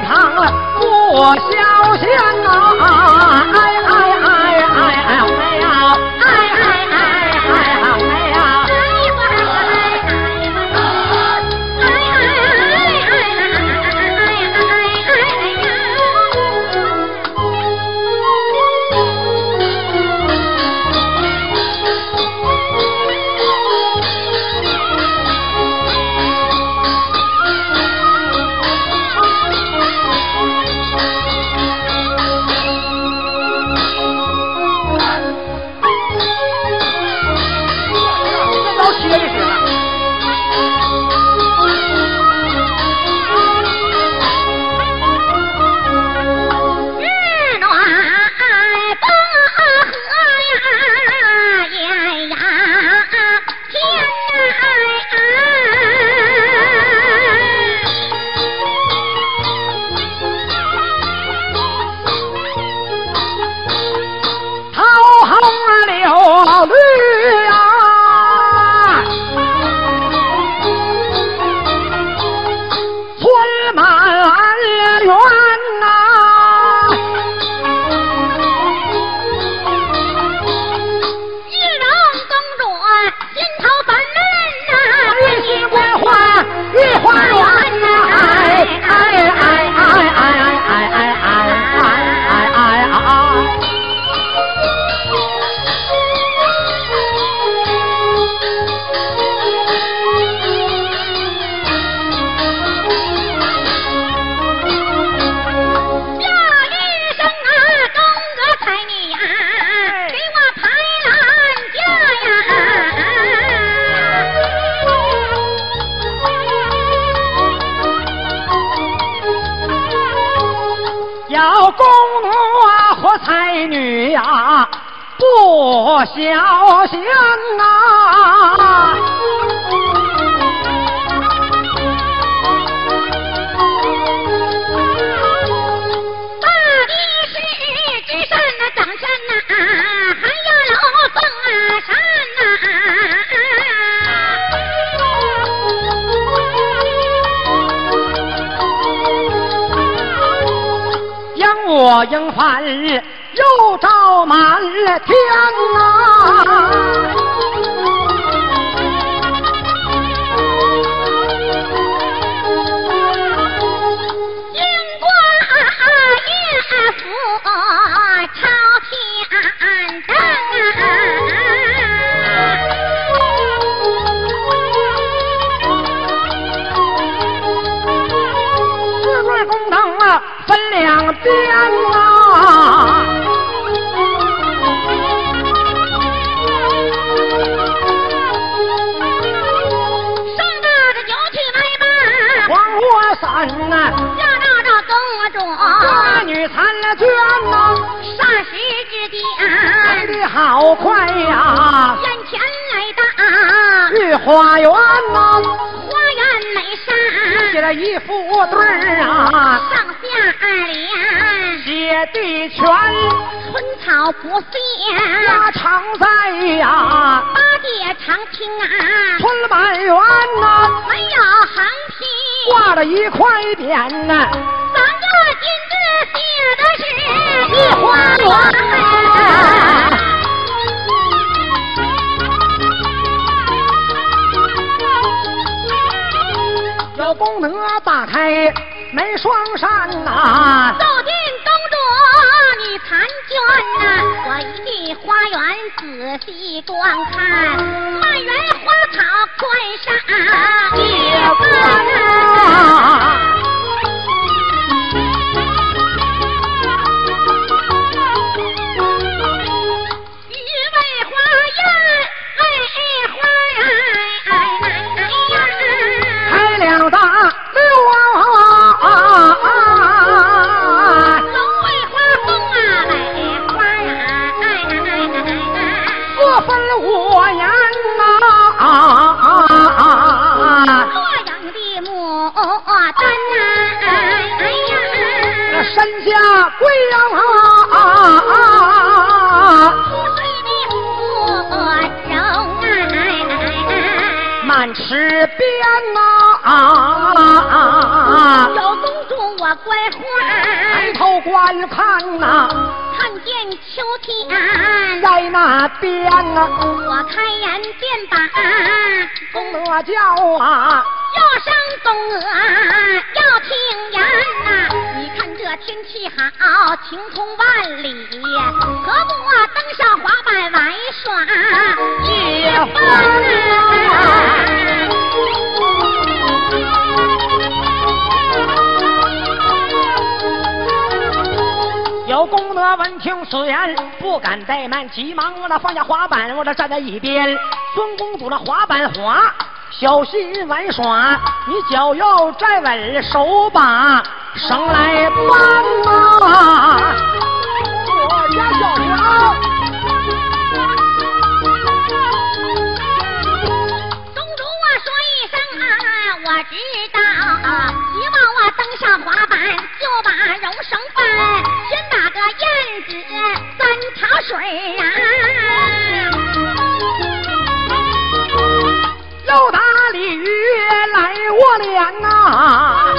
堂了，莫小仙呐、啊。小贤呐，一是之善，那长相呐，还有老僧啊，善呐。都照满了天呐，朝天，四啊分两边。窝伞呐、下到这公主这女参了卷呐、霎时之来间，的好快呀、眼前来到御花园呐、花园美写，了一副对儿啊，上下二联，写的全春草不谢，花常在呀，八戒常青啊，春满园呐、没有横批，挂了一块匾呐、三个金字写的是御花园。有宫哪打开门双扇呐、走进宫中你婵娟呐，我一进花园仔细观看，满园花草冠上月光闻听此言，不敢怠慢，急忙我那放下滑板，我这站在一边。孙公主那滑板滑，小心玩耍，你脚要站稳，手把绳来绑啊！水呀。又打鲤鱼来卧梁啊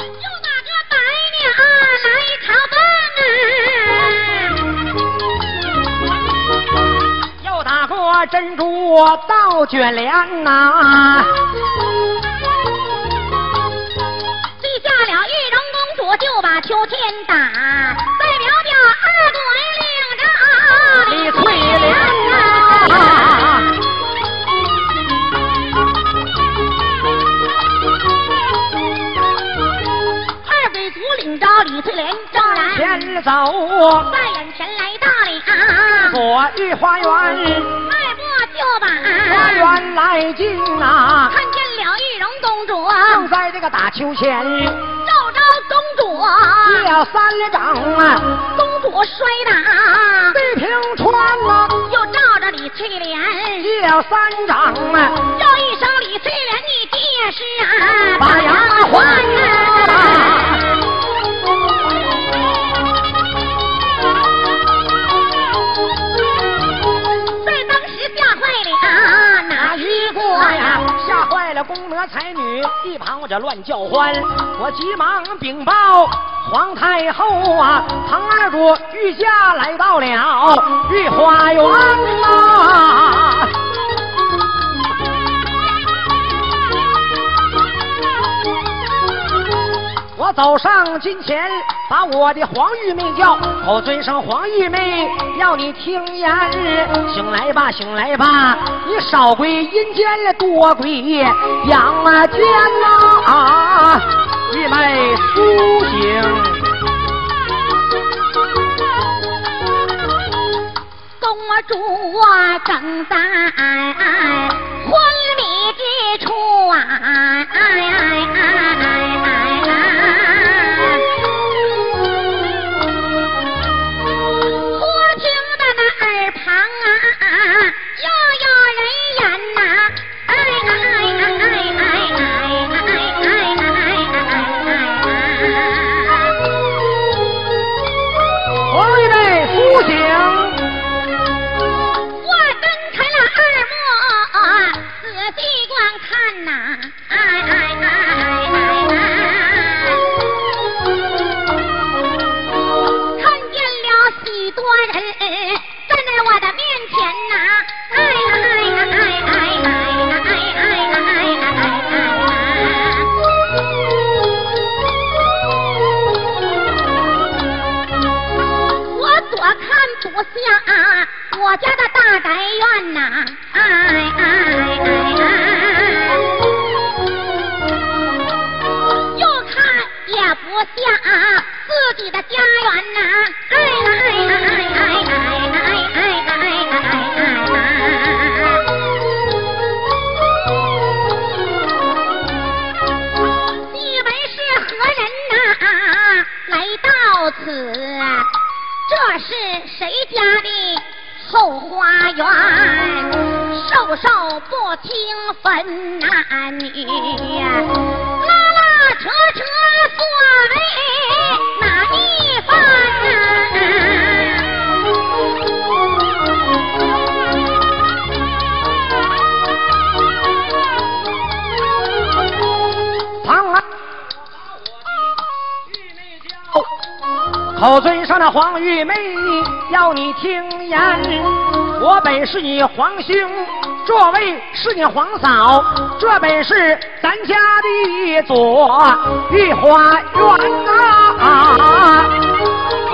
又打个白鸟来朝凤啊又打个珍珠倒卷帘啊记下了玉龙公主就把秋天打。走。在眼前来到了左御花园，迈步就把。花园来进啊、看见了玉容公主，正在这个打秋千，照着公主，一了三掌啊，公主摔打，地平川呐、又照着李翠莲，一了三掌啊，叫一声李翠莲，你爹是啊，把牙还啊！宫娥才女，一旁我这乱叫欢，我急忙禀报皇太后啊，唐二主御驾来到了御花园啊。走上金前，把我的黄玉妹叫，口尊声黄玉妹，要你听言。醒来吧，醒来吧，你少归阴间，多归阳间呐、啊！玉妹苏醒。公主啊，正在惊分难呀，拉拉扯扯算哪一番啊？王啊，口尊上的黄玉妹要你听言，我本是你皇兄。这位是你皇嫂，这本是咱家的一座御花园啊！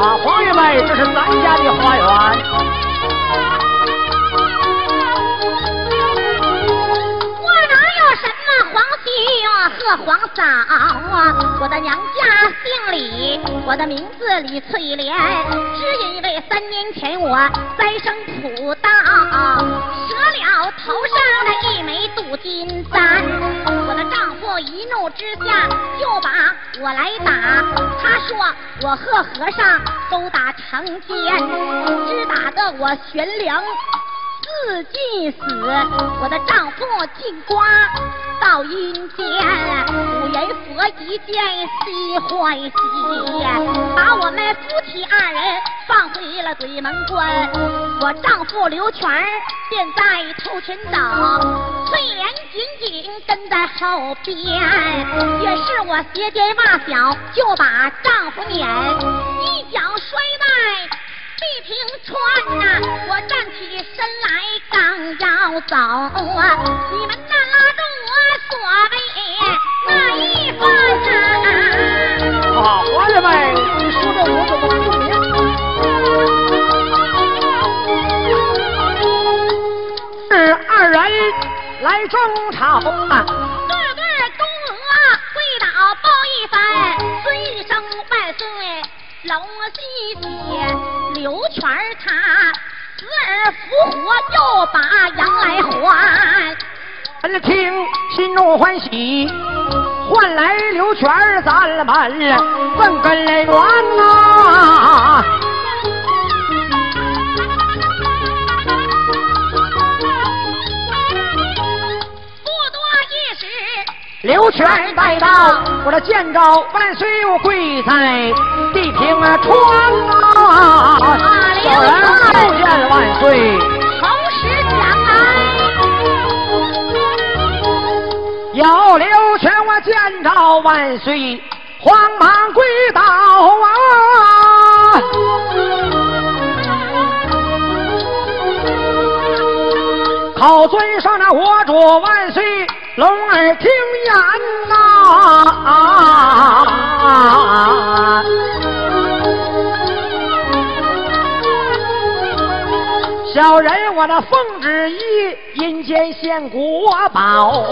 啊，皇爷们，这是咱家的花园。和皇嫂啊，我的娘家姓李，我的名字李翠莲，只因为三年前我栽生土道，折了头上的一枚镀金簪，我的丈夫一怒之下就把我来打，他说我和和尚都打成奸，只打得我悬梁。自尽死，我的丈夫进瓜到阴间，五人佛一见喜欢喜，把我们夫妻二人放回了鬼门关。我丈夫刘全便在头前走，翠莲紧紧跟在后边，也是我鞋尖袜小就把丈夫撵，一脚摔在。地平川呐，我站起身来刚要走啊，你们那拉住我所谓那一番呐。啊，伙计们，你说的我怎么不明？是二人来争吵啊，对对公娥跪倒报一番，尊一声万岁。龙西姐刘全他死而复活，又把羊来还。闻听心中欢喜，换来刘全咱们问根源呐。刘全带到我这见着万岁，我跪在地平川啊！小人叩见万岁。同时将来，有刘全我见着万岁，慌忙跪倒啊！靠尊上那我主万岁。龙儿听言呐，小人我的奉旨意，阴间献国宝，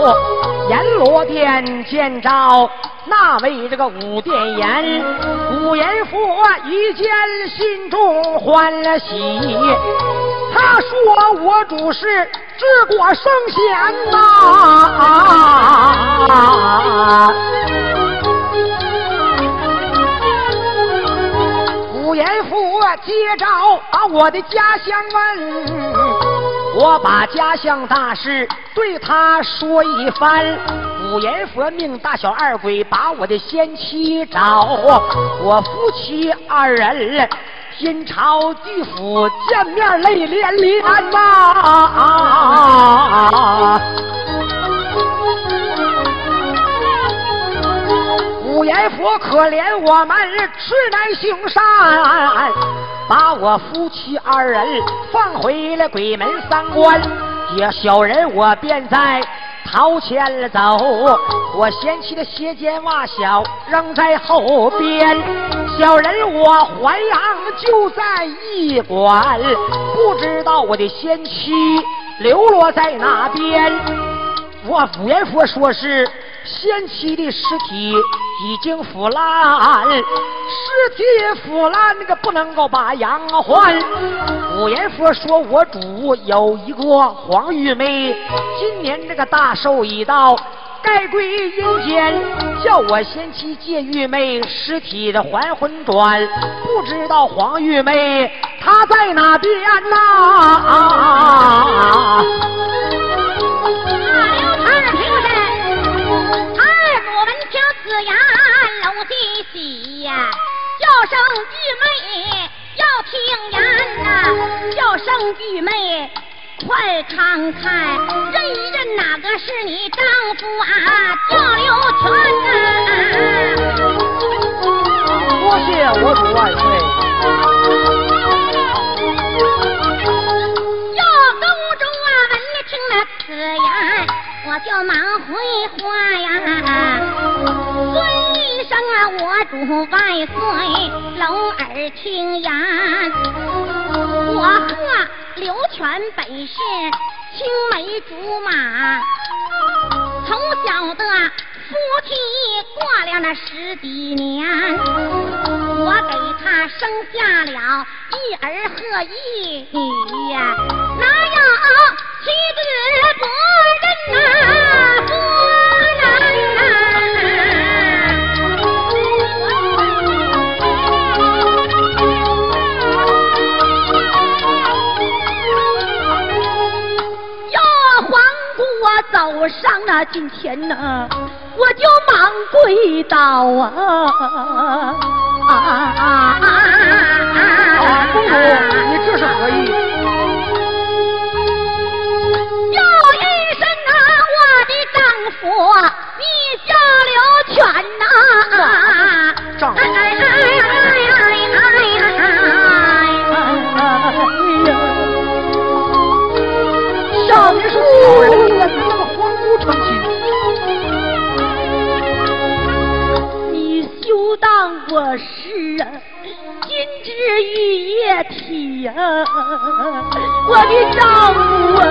阎罗殿见着那位这个五殿阎，五阎佛一见心中欢喜，他说我主是。治国圣贤呐！啊五阎佛接着把我的家乡问，我把家乡大事对他说一番。五阎佛命大小二鬼把我的先妻找，我夫妻二人。阴朝地府见面泪连连呐！五阎佛可怜我们痴男行善，把我夫妻二人放回了鬼门三关。也小人我便在。朝前走，我嫌弃的鞋尖袜小扔在后边。小人我淮阳就在驿馆，不知道我的先妻流落在哪边。我五阎佛说是。先妻的尸体已经腐烂，尸体腐烂，那个不能够把羊还。五阎佛说：“我主有一个黄玉梅，今年这个大寿已到，该归阴间，叫我先妻借玉梅尸体的还魂转。不知道黄玉梅她在哪边呐？”此言龙喜喜呀，叫声玉妹要听言呐，叫声玉妹快看看，认一认哪个是你丈夫啊？叫刘全呐！多谢我主万岁。要宫中啊，闻了听了此言，我就忙回话呀，尊一声啊，我主万岁，龙儿听言。我和刘全本是青梅竹马，从小的夫妻过了那十几年，我给他生下了一儿和一女呀，哪有妻子不认呐？我走上那今天呢，我就忙跪倒啊！啊啊啊啊，公主，你这是何意？有一声啊，我的丈夫，你叫刘全呐！丈夫我是，金枝玉叶体呀、我的丈夫啊，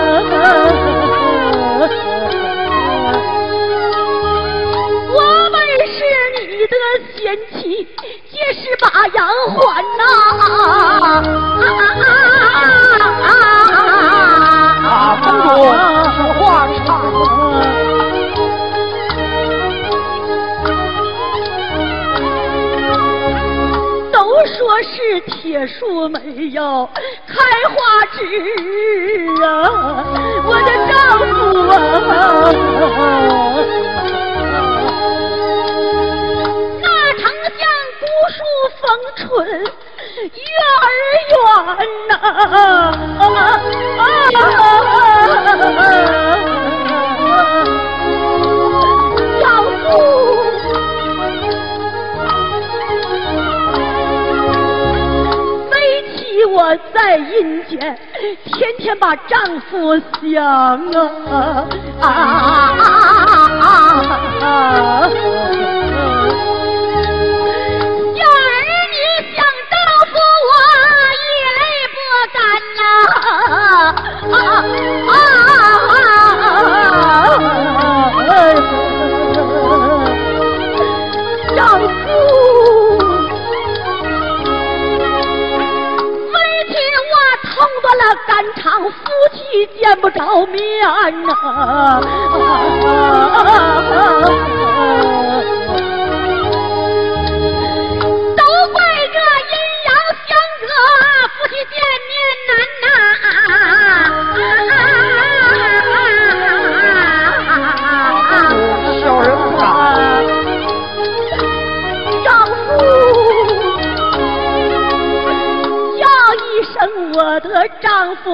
我们是你的贤妻，皆是把羊还呐、啊，公主，说话差。都是铁树没有开花枝啊，我的丈夫啊，那丞相古树逢春月儿圆呐、丈我在阴间，天天把丈夫想啊啊啊啊！啊一见不着面呐、都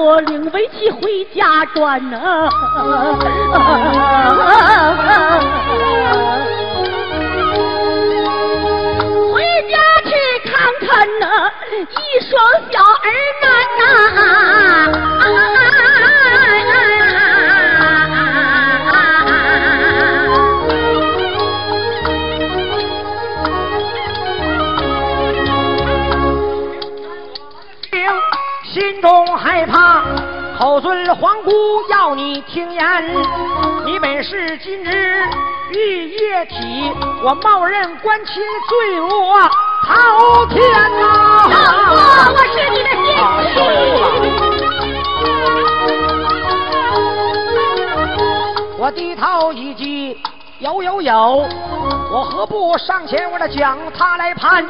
我领围棋回家转呐、回你本是今日玉液体，我冒认官亲罪恶滔天呐、丈夫，我是你的贤妻。我低头一击，有有有，我何不上前我的讲他来判？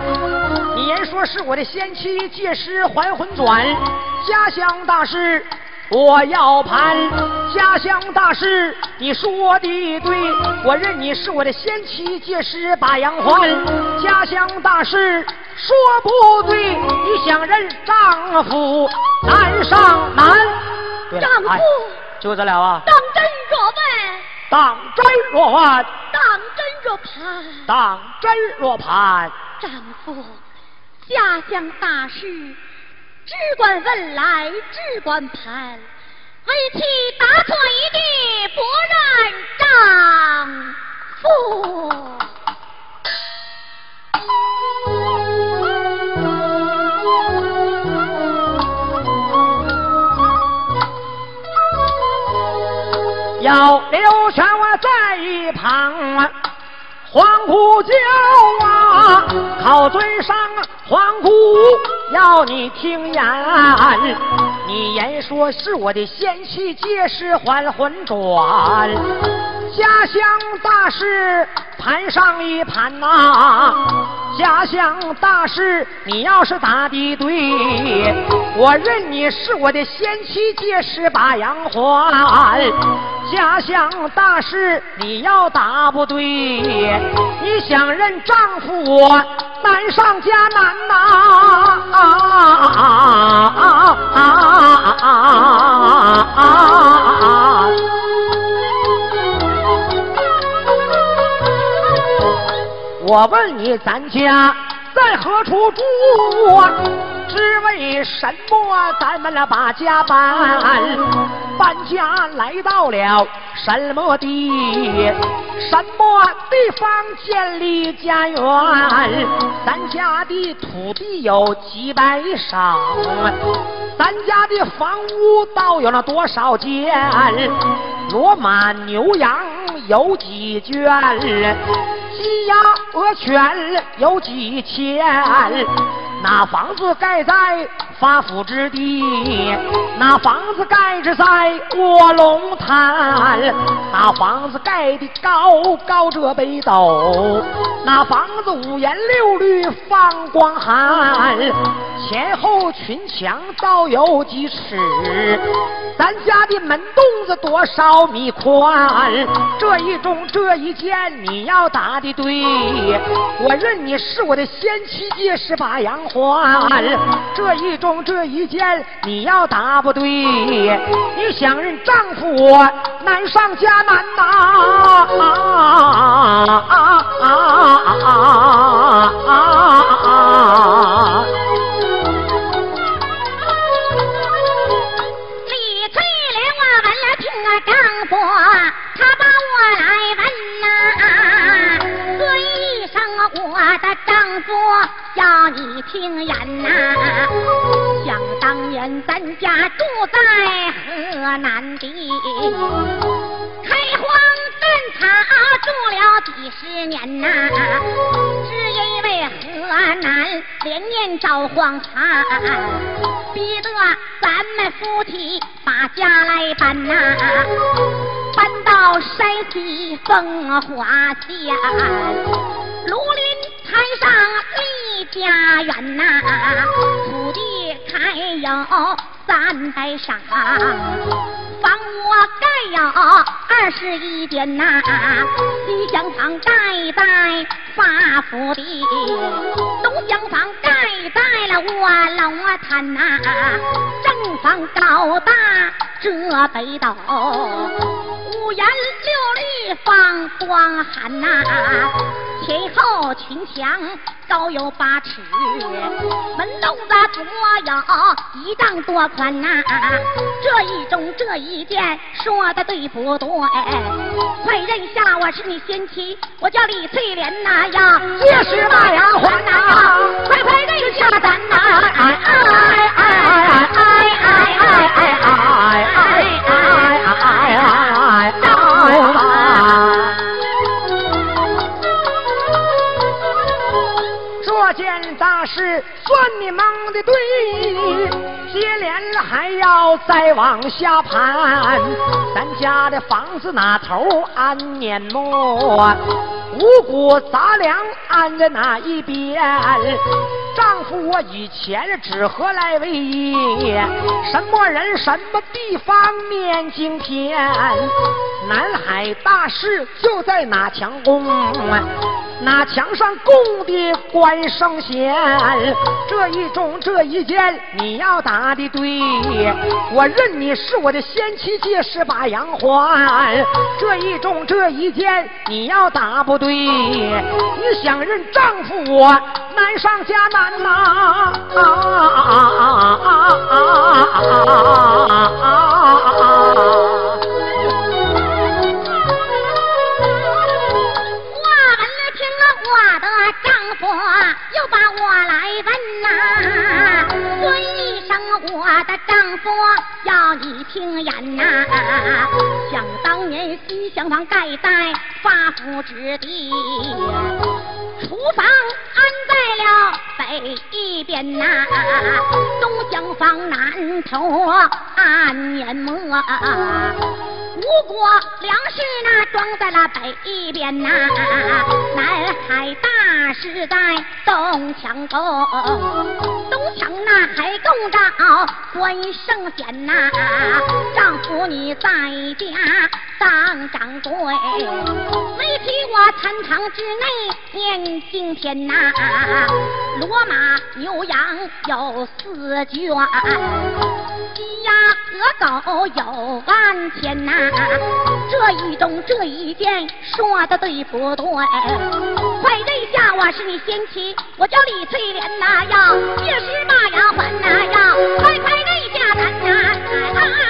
你言说是我的先妻，借尸还魂转，家乡大事我要盘。家乡大事你说的对，我认你是我的先妻，届时把羊还。家乡大事说不对，你想认丈夫难上难。丈夫哎就这了啊。当真若问，当真若问，当真若盘，当真若盘，丈夫，家乡大事，只管问来，只管盘，为妻打错一地，不认丈夫。要刘全我在一旁啊。黄姑叫啊，靠嘴上，黄姑要你听言。你言说是我的仙妻借尸还魂转，家乡大事盘上一盘呐。家乡大事你要是答的对，我认你是我的仙妻借尸把阳还。家乡大事你要答不对，你想认丈夫我难上加难呐！啊！我问你，咱家在何处住啊？是为什么咱们俩把家搬？搬家来到了什么地？什么地方建立家园？咱家的土地有几百上，咱家的房屋倒有了多少间？骡马牛羊有几圈？鸡鸭鹅犬有几千？那房子盖在发府之地，那房子盖着在卧龙潭，那房子盖的高高这北斗，那房子五颜六绿放光寒，前后群墙倒有几尺，咱家的门洞子多少米宽？这一中这一间你要答的对，我认你是我的先妻也是把阳还。这一中这一件你要答不对，你想认丈夫难上加难呐！李翠莲，我闻了听啊，丈夫他把我来问呐。这一声我的丈夫要你听言呐，想当年咱家住在河南地，开荒赈茶住了几十年呐，只因为河南连年遭荒旱，逼得咱们夫妻把家来搬呐，搬到山西风华县。庐林台上家园呐，土地开有三百晌，房屋盖有二十一间呐，西厢房盖在发福地，东厢房盖在了卧龙潭呐，正房高大遮北斗。五颜六绿放光寒呐，前后群墙高有八尺，门洞子多有一丈多宽呐。这一中这一件说的对不对？快认下我是你先妻，我叫李翠莲呐呀，也是那丫鬟呐，快快认下咱呐！哎哎哎哎哎哎哎哎哎哎哎哎！这件大事算你蒙的对，接连还要再往下盘。咱家的房子哪头安碾磨，五谷杂粮安在哪一边？丈夫我以前只何来为业？什么人什么地方念经篇？南海大事就在哪墙宫？哪墙上供的关圣贤？这一中这一件你要答的对，我认你是我的先妻借势把阳还。这一中这一件你要答不对，你想认丈夫我难上加难呐！啊啊啊啊啊啊啊又把我来问呐，尊一声我的丈夫，要你听言呐。想当年西厢房盖在发福之地，厨房安在了北一边呐，东厢房南头安碾磨。吴国粮食那装在了北一边呐，南海大势在东墙沟，东墙那还供着关圣贤呐，丈夫你在家当掌柜，没提我禅堂之内念经篇呐，骡马牛羊有四卷。鸡鸭鹅狗有万千呐，这一种这一件说的对不对？快认下我是你先妻，我叫李翠莲呐，要借尸把羊还呐，要快快认下咱呐！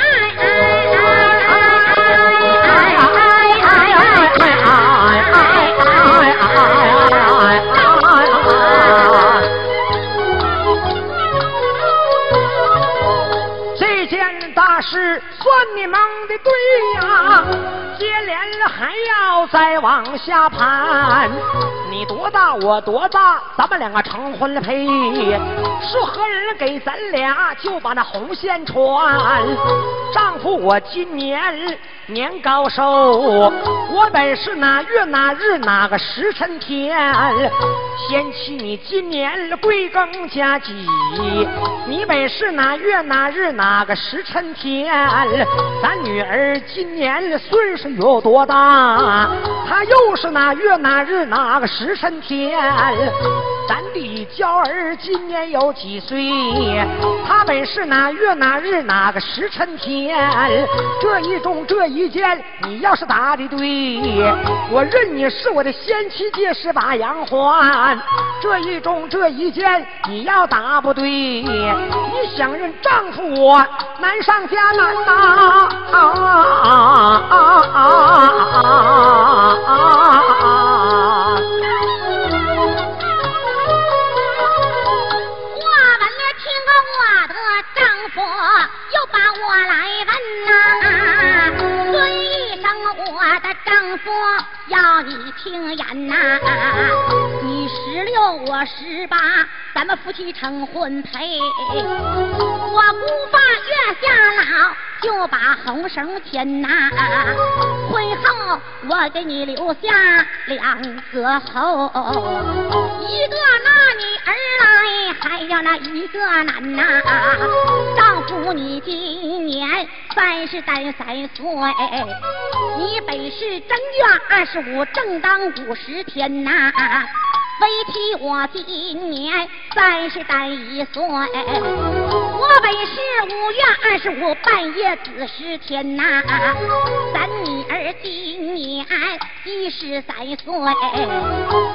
大师算你蒙的对呀，接连还要再往下盘。你多大我多大，咱们两个成婚配。是何人给咱俩就把那红线穿？丈夫我今年年高寿，我本是哪月哪日哪个时辰天？贤妻你今年贵庚佳几？你本是哪月哪日哪个时辰？天，咱女儿今年岁数有多大？她又是哪月哪日哪个时辰天？咱的娇儿今年有几岁？她本是哪月哪日哪个时辰天？这一中这一件，你要是答的对，我认你是我的先妻，借势把羊还。这一中这一件，你要答不对，你想认丈夫我难上。加难呐！啊啊啊啊啊啊啊啊！话完了，听个我的丈夫，又把我来问呐。尊一声我的丈夫，要你听言呐。你十六我十八，咱们夫妻成婚配。我孤发月下老。就把红绳牵呐。婚后我给你留下两个后，一个那女儿来，还要那一个男呐。丈夫你今年三十单三岁，你本是正月二十五，正当五十天呐。为妻我今年三十单一岁，我本是五月二十五半夜子时天呐，咱女儿今年一十三岁，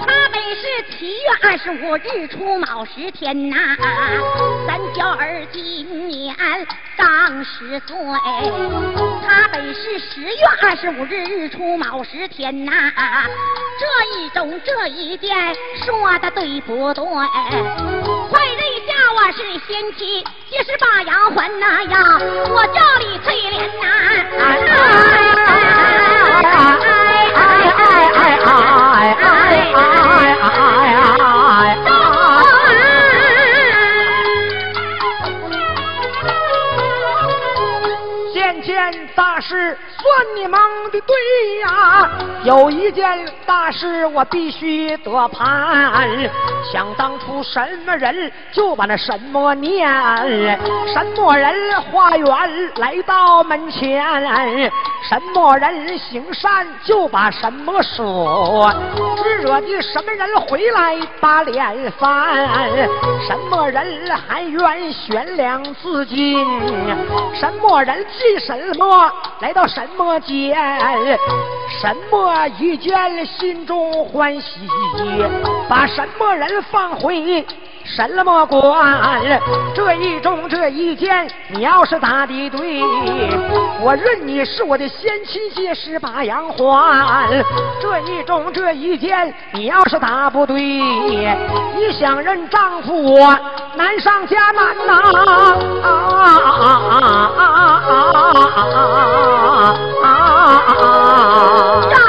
她本是七月二十五日出卯时天呐，咱娇儿今年刚十岁，她本是十月二十五日日出卯时天呐，这一种这一件。说的对不对？快认我是仙妻，一是把阳魂呐呀，我叫李翠莲呐。是算你忙的对呀，有一件大事我必须得办。想当初什么人就把那什么念，什么人花园来到门前，什么人行善就把什么说，惹的什么人回来把脸翻，什么人含冤悬梁自尽，什么人进什么来到什么间，什么一见心中欢喜，把什么人放回。什么官？这一中这一件，你要是答的对，我认你是我的先妻，结是把羊还。这一中这一件，你要是答不对，你想认丈夫我难上加难呐！啊啊啊啊啊啊啊！啊啊啊啊啊啊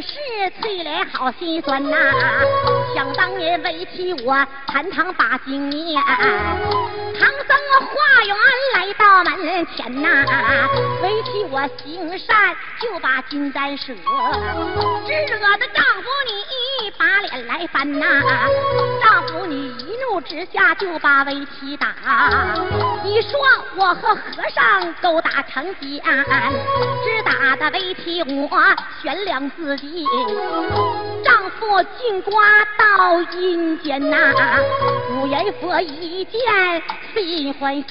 是翠莲，好心酸呐。想当年为妻我参堂把经念，唐僧化缘来到门前呐。为妻我行善就把金簪舍，只惹得丈夫你把脸来翻呐。丈夫你一怒之下就把为妻打，你说我和和尚勾搭成奸。只打的为妻我悬梁自丈夫进瓜到阴间呐，五阎佛一见心欢喜，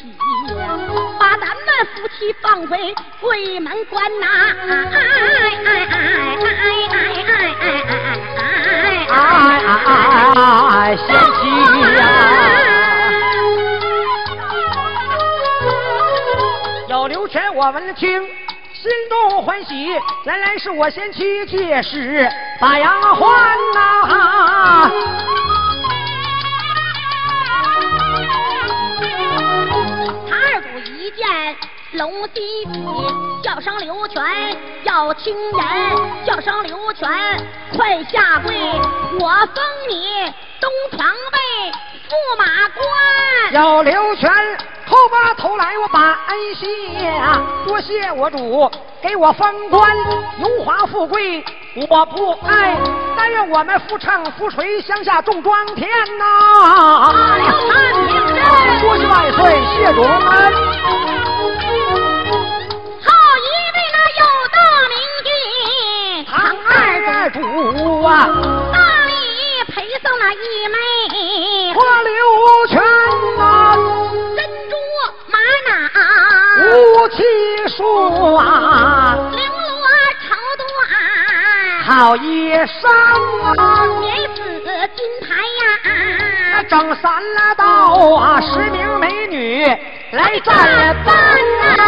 把咱们夫妻放回鬼门关呐！哎哎哎哎哎哎哎哎哎哎哎哎哎哎哎！贤妻呀，有刘全我闻听。心中欢喜，原来是我先妻借势把羊还呐！他二姑一见龙西喜，叫声刘全要听人，叫声刘全快下跪，我封你东床位驸马官。要刘全。头把头来，我把恩谢，多谢我主给我封官，荣华富贵我不爱，但愿我们福成福垂，乡下种庄田呐！多谢万岁，谢主恩。好一位那有大明君唐二主啊，大礼陪送了一枚武器书啊，绫罗绸缎，好衣裳啊，免死金牌呀，整三了道啊，十名美女来站班啊，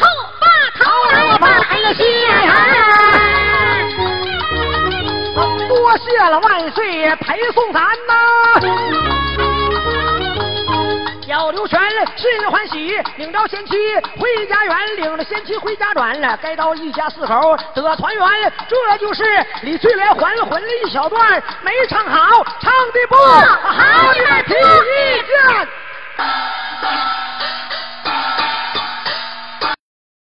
后把头来把谢。谢了万岁陪送咱呐小刘全心欢喜领着先妻回家园领着先妻回家转了该到一家四口得团圆这就是李翠莲还魂的一小段没唱好唱的不好。你们提意见。